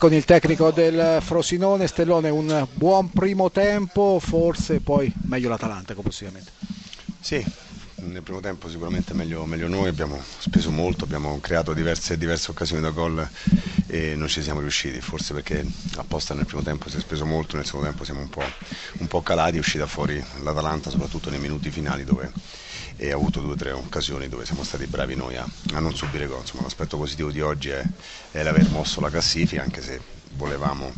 Con il tecnico del Frosinone, Stellone, un buon primo tempo, forse poi meglio l'Atalanta complessivamente. Sì, nel primo tempo sicuramente meglio, meglio, noi, abbiamo speso molto, abbiamo creato diverse, diverse, occasioni da gol e non ci siamo riusciti, forse perché apposta nel primo tempo si è speso molto, nel secondo tempo siamo un po', un po calati, è uscita fuori l'Atalanta soprattutto nei minuti finali dove ha avuto due o tre occasioni dove siamo stati bravi noi a, a non subire gol. Insomma, l'aspetto positivo di oggi è, è l'aver mosso la classifica, anche se volevamo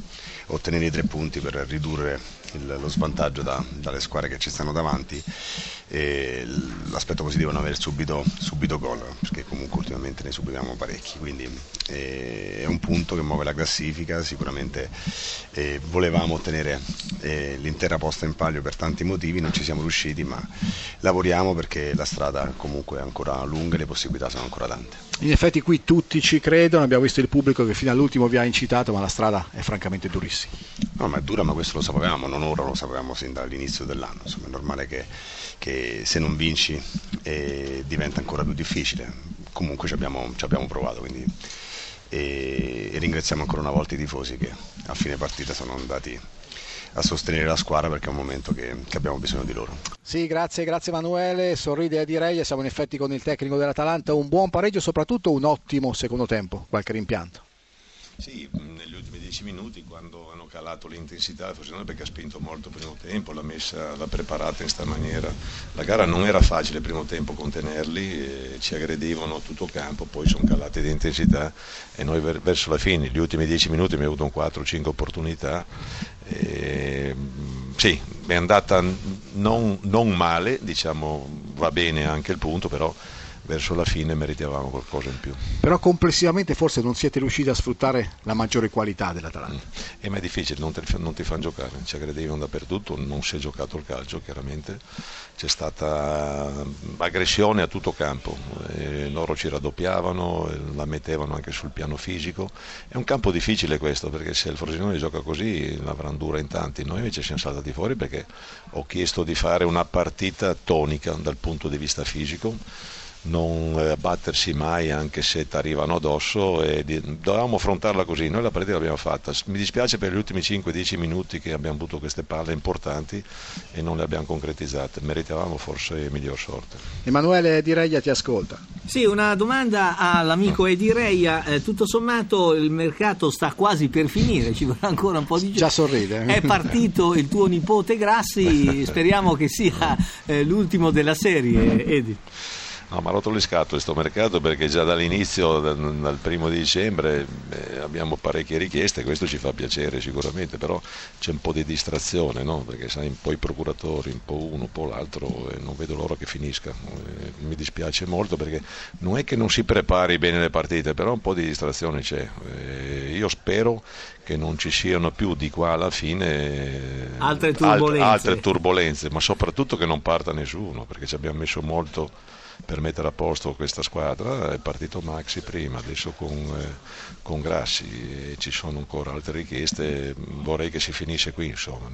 ottenere i tre punti per ridurre il, lo svantaggio da, dalle squadre che ci stanno davanti e l'aspetto positivo è non aver subito, subito gol perché comunque ultimamente ne subiamo parecchi quindi eh, è un punto che muove la classifica sicuramente eh, volevamo ottenere eh, l'intera posta in palio per tanti motivi non ci siamo riusciti ma lavoriamo perché la strada comunque è ancora lunga e le possibilità sono ancora tante. In effetti qui tutti ci credono abbiamo visto il pubblico che fino all'ultimo vi ha incitato ma la strada è francamente durissima no ma è dura ma questo lo sapevamo non ora lo sapevamo sin dall'inizio dell'anno. Insomma è normale che, che se non vinci eh, diventa ancora più difficile. Comunque ci abbiamo, ci abbiamo provato quindi, e, e ringraziamo ancora una volta i tifosi che a fine partita sono andati a sostenere la squadra perché è un momento che, che, abbiamo bisogno di loro. Sì, grazie, grazie Emanuele, sorride a direi, siamo in effetti con il tecnico dell'Atalanta, un buon pareggio, soprattutto un ottimo secondo tempo, qualche rimpianto. Sì, negli ultimi dieci minuti quando hanno calato l'intensità, forse non perché ha spinto molto il primo tempo, l'ha, messa, l'ha preparata in questa maniera. La gara non era facile il primo tempo contenerli, ci aggredivano tutto campo, poi sono calati di intensità e noi verso la fine, gli ultimi dieci minuti abbiamo avuto un 4-5 opportunità. E, sì, è andata non, non male, diciamo, va bene anche il punto, però verso la fine meritavamo qualcosa in più. Però complessivamente forse non siete riusciti a sfruttare la maggiore qualità dell'Atalanta. Mm. E ma è difficile, non, te, non ti fanno giocare, ci aggredivano dappertutto, non si è giocato il calcio chiaramente, c'è stata aggressione a tutto campo, e loro ci raddoppiavano, la mettevano anche sul piano fisico, è un campo difficile questo perché se il Frosinone gioca così l'avranno dura in tanti, noi invece siamo saltati fuori perché ho chiesto di fare una partita tonica dal punto di vista fisico non abbattersi mai anche se ti arrivano addosso e di, dovevamo affrontarla così, noi la partita l'abbiamo fatta, mi dispiace per gli ultimi 5-10 minuti che abbiamo avuto queste palle importanti e non le abbiamo concretizzate, meritavamo forse miglior sorte. Emanuele Di Reia ti ascolta. Sì, una domanda all'amico Edi Reia, eh, tutto sommato il mercato sta quasi per finire, ci vorrà ancora un po' di giorni. Già sorride. È partito il tuo nipote Grassi, speriamo che sia eh, l'ultimo della serie, Edi. No, ma ha rotto le scatole questo mercato perché già dall'inizio, dal, dal primo di dicembre, eh, abbiamo parecchie richieste, questo ci fa piacere sicuramente, però c'è un po' di distrazione, no? perché sai, un po' i procuratori, un po' uno, un po' l'altro, e non vedo l'ora che finisca. Eh, mi dispiace molto perché non è che non si prepari bene le partite, però un po' di distrazione c'è. Eh, io spero che non ci siano più di qua alla fine altre turbolenze, alt, altre turbolenze ma soprattutto che non parta nessuno, perché ci abbiamo messo molto per mettere a posto questa squadra. È partito Maxi prima, adesso con, eh, con Grassi e ci sono ancora altre richieste. Vorrei che si finisce qui, insomma.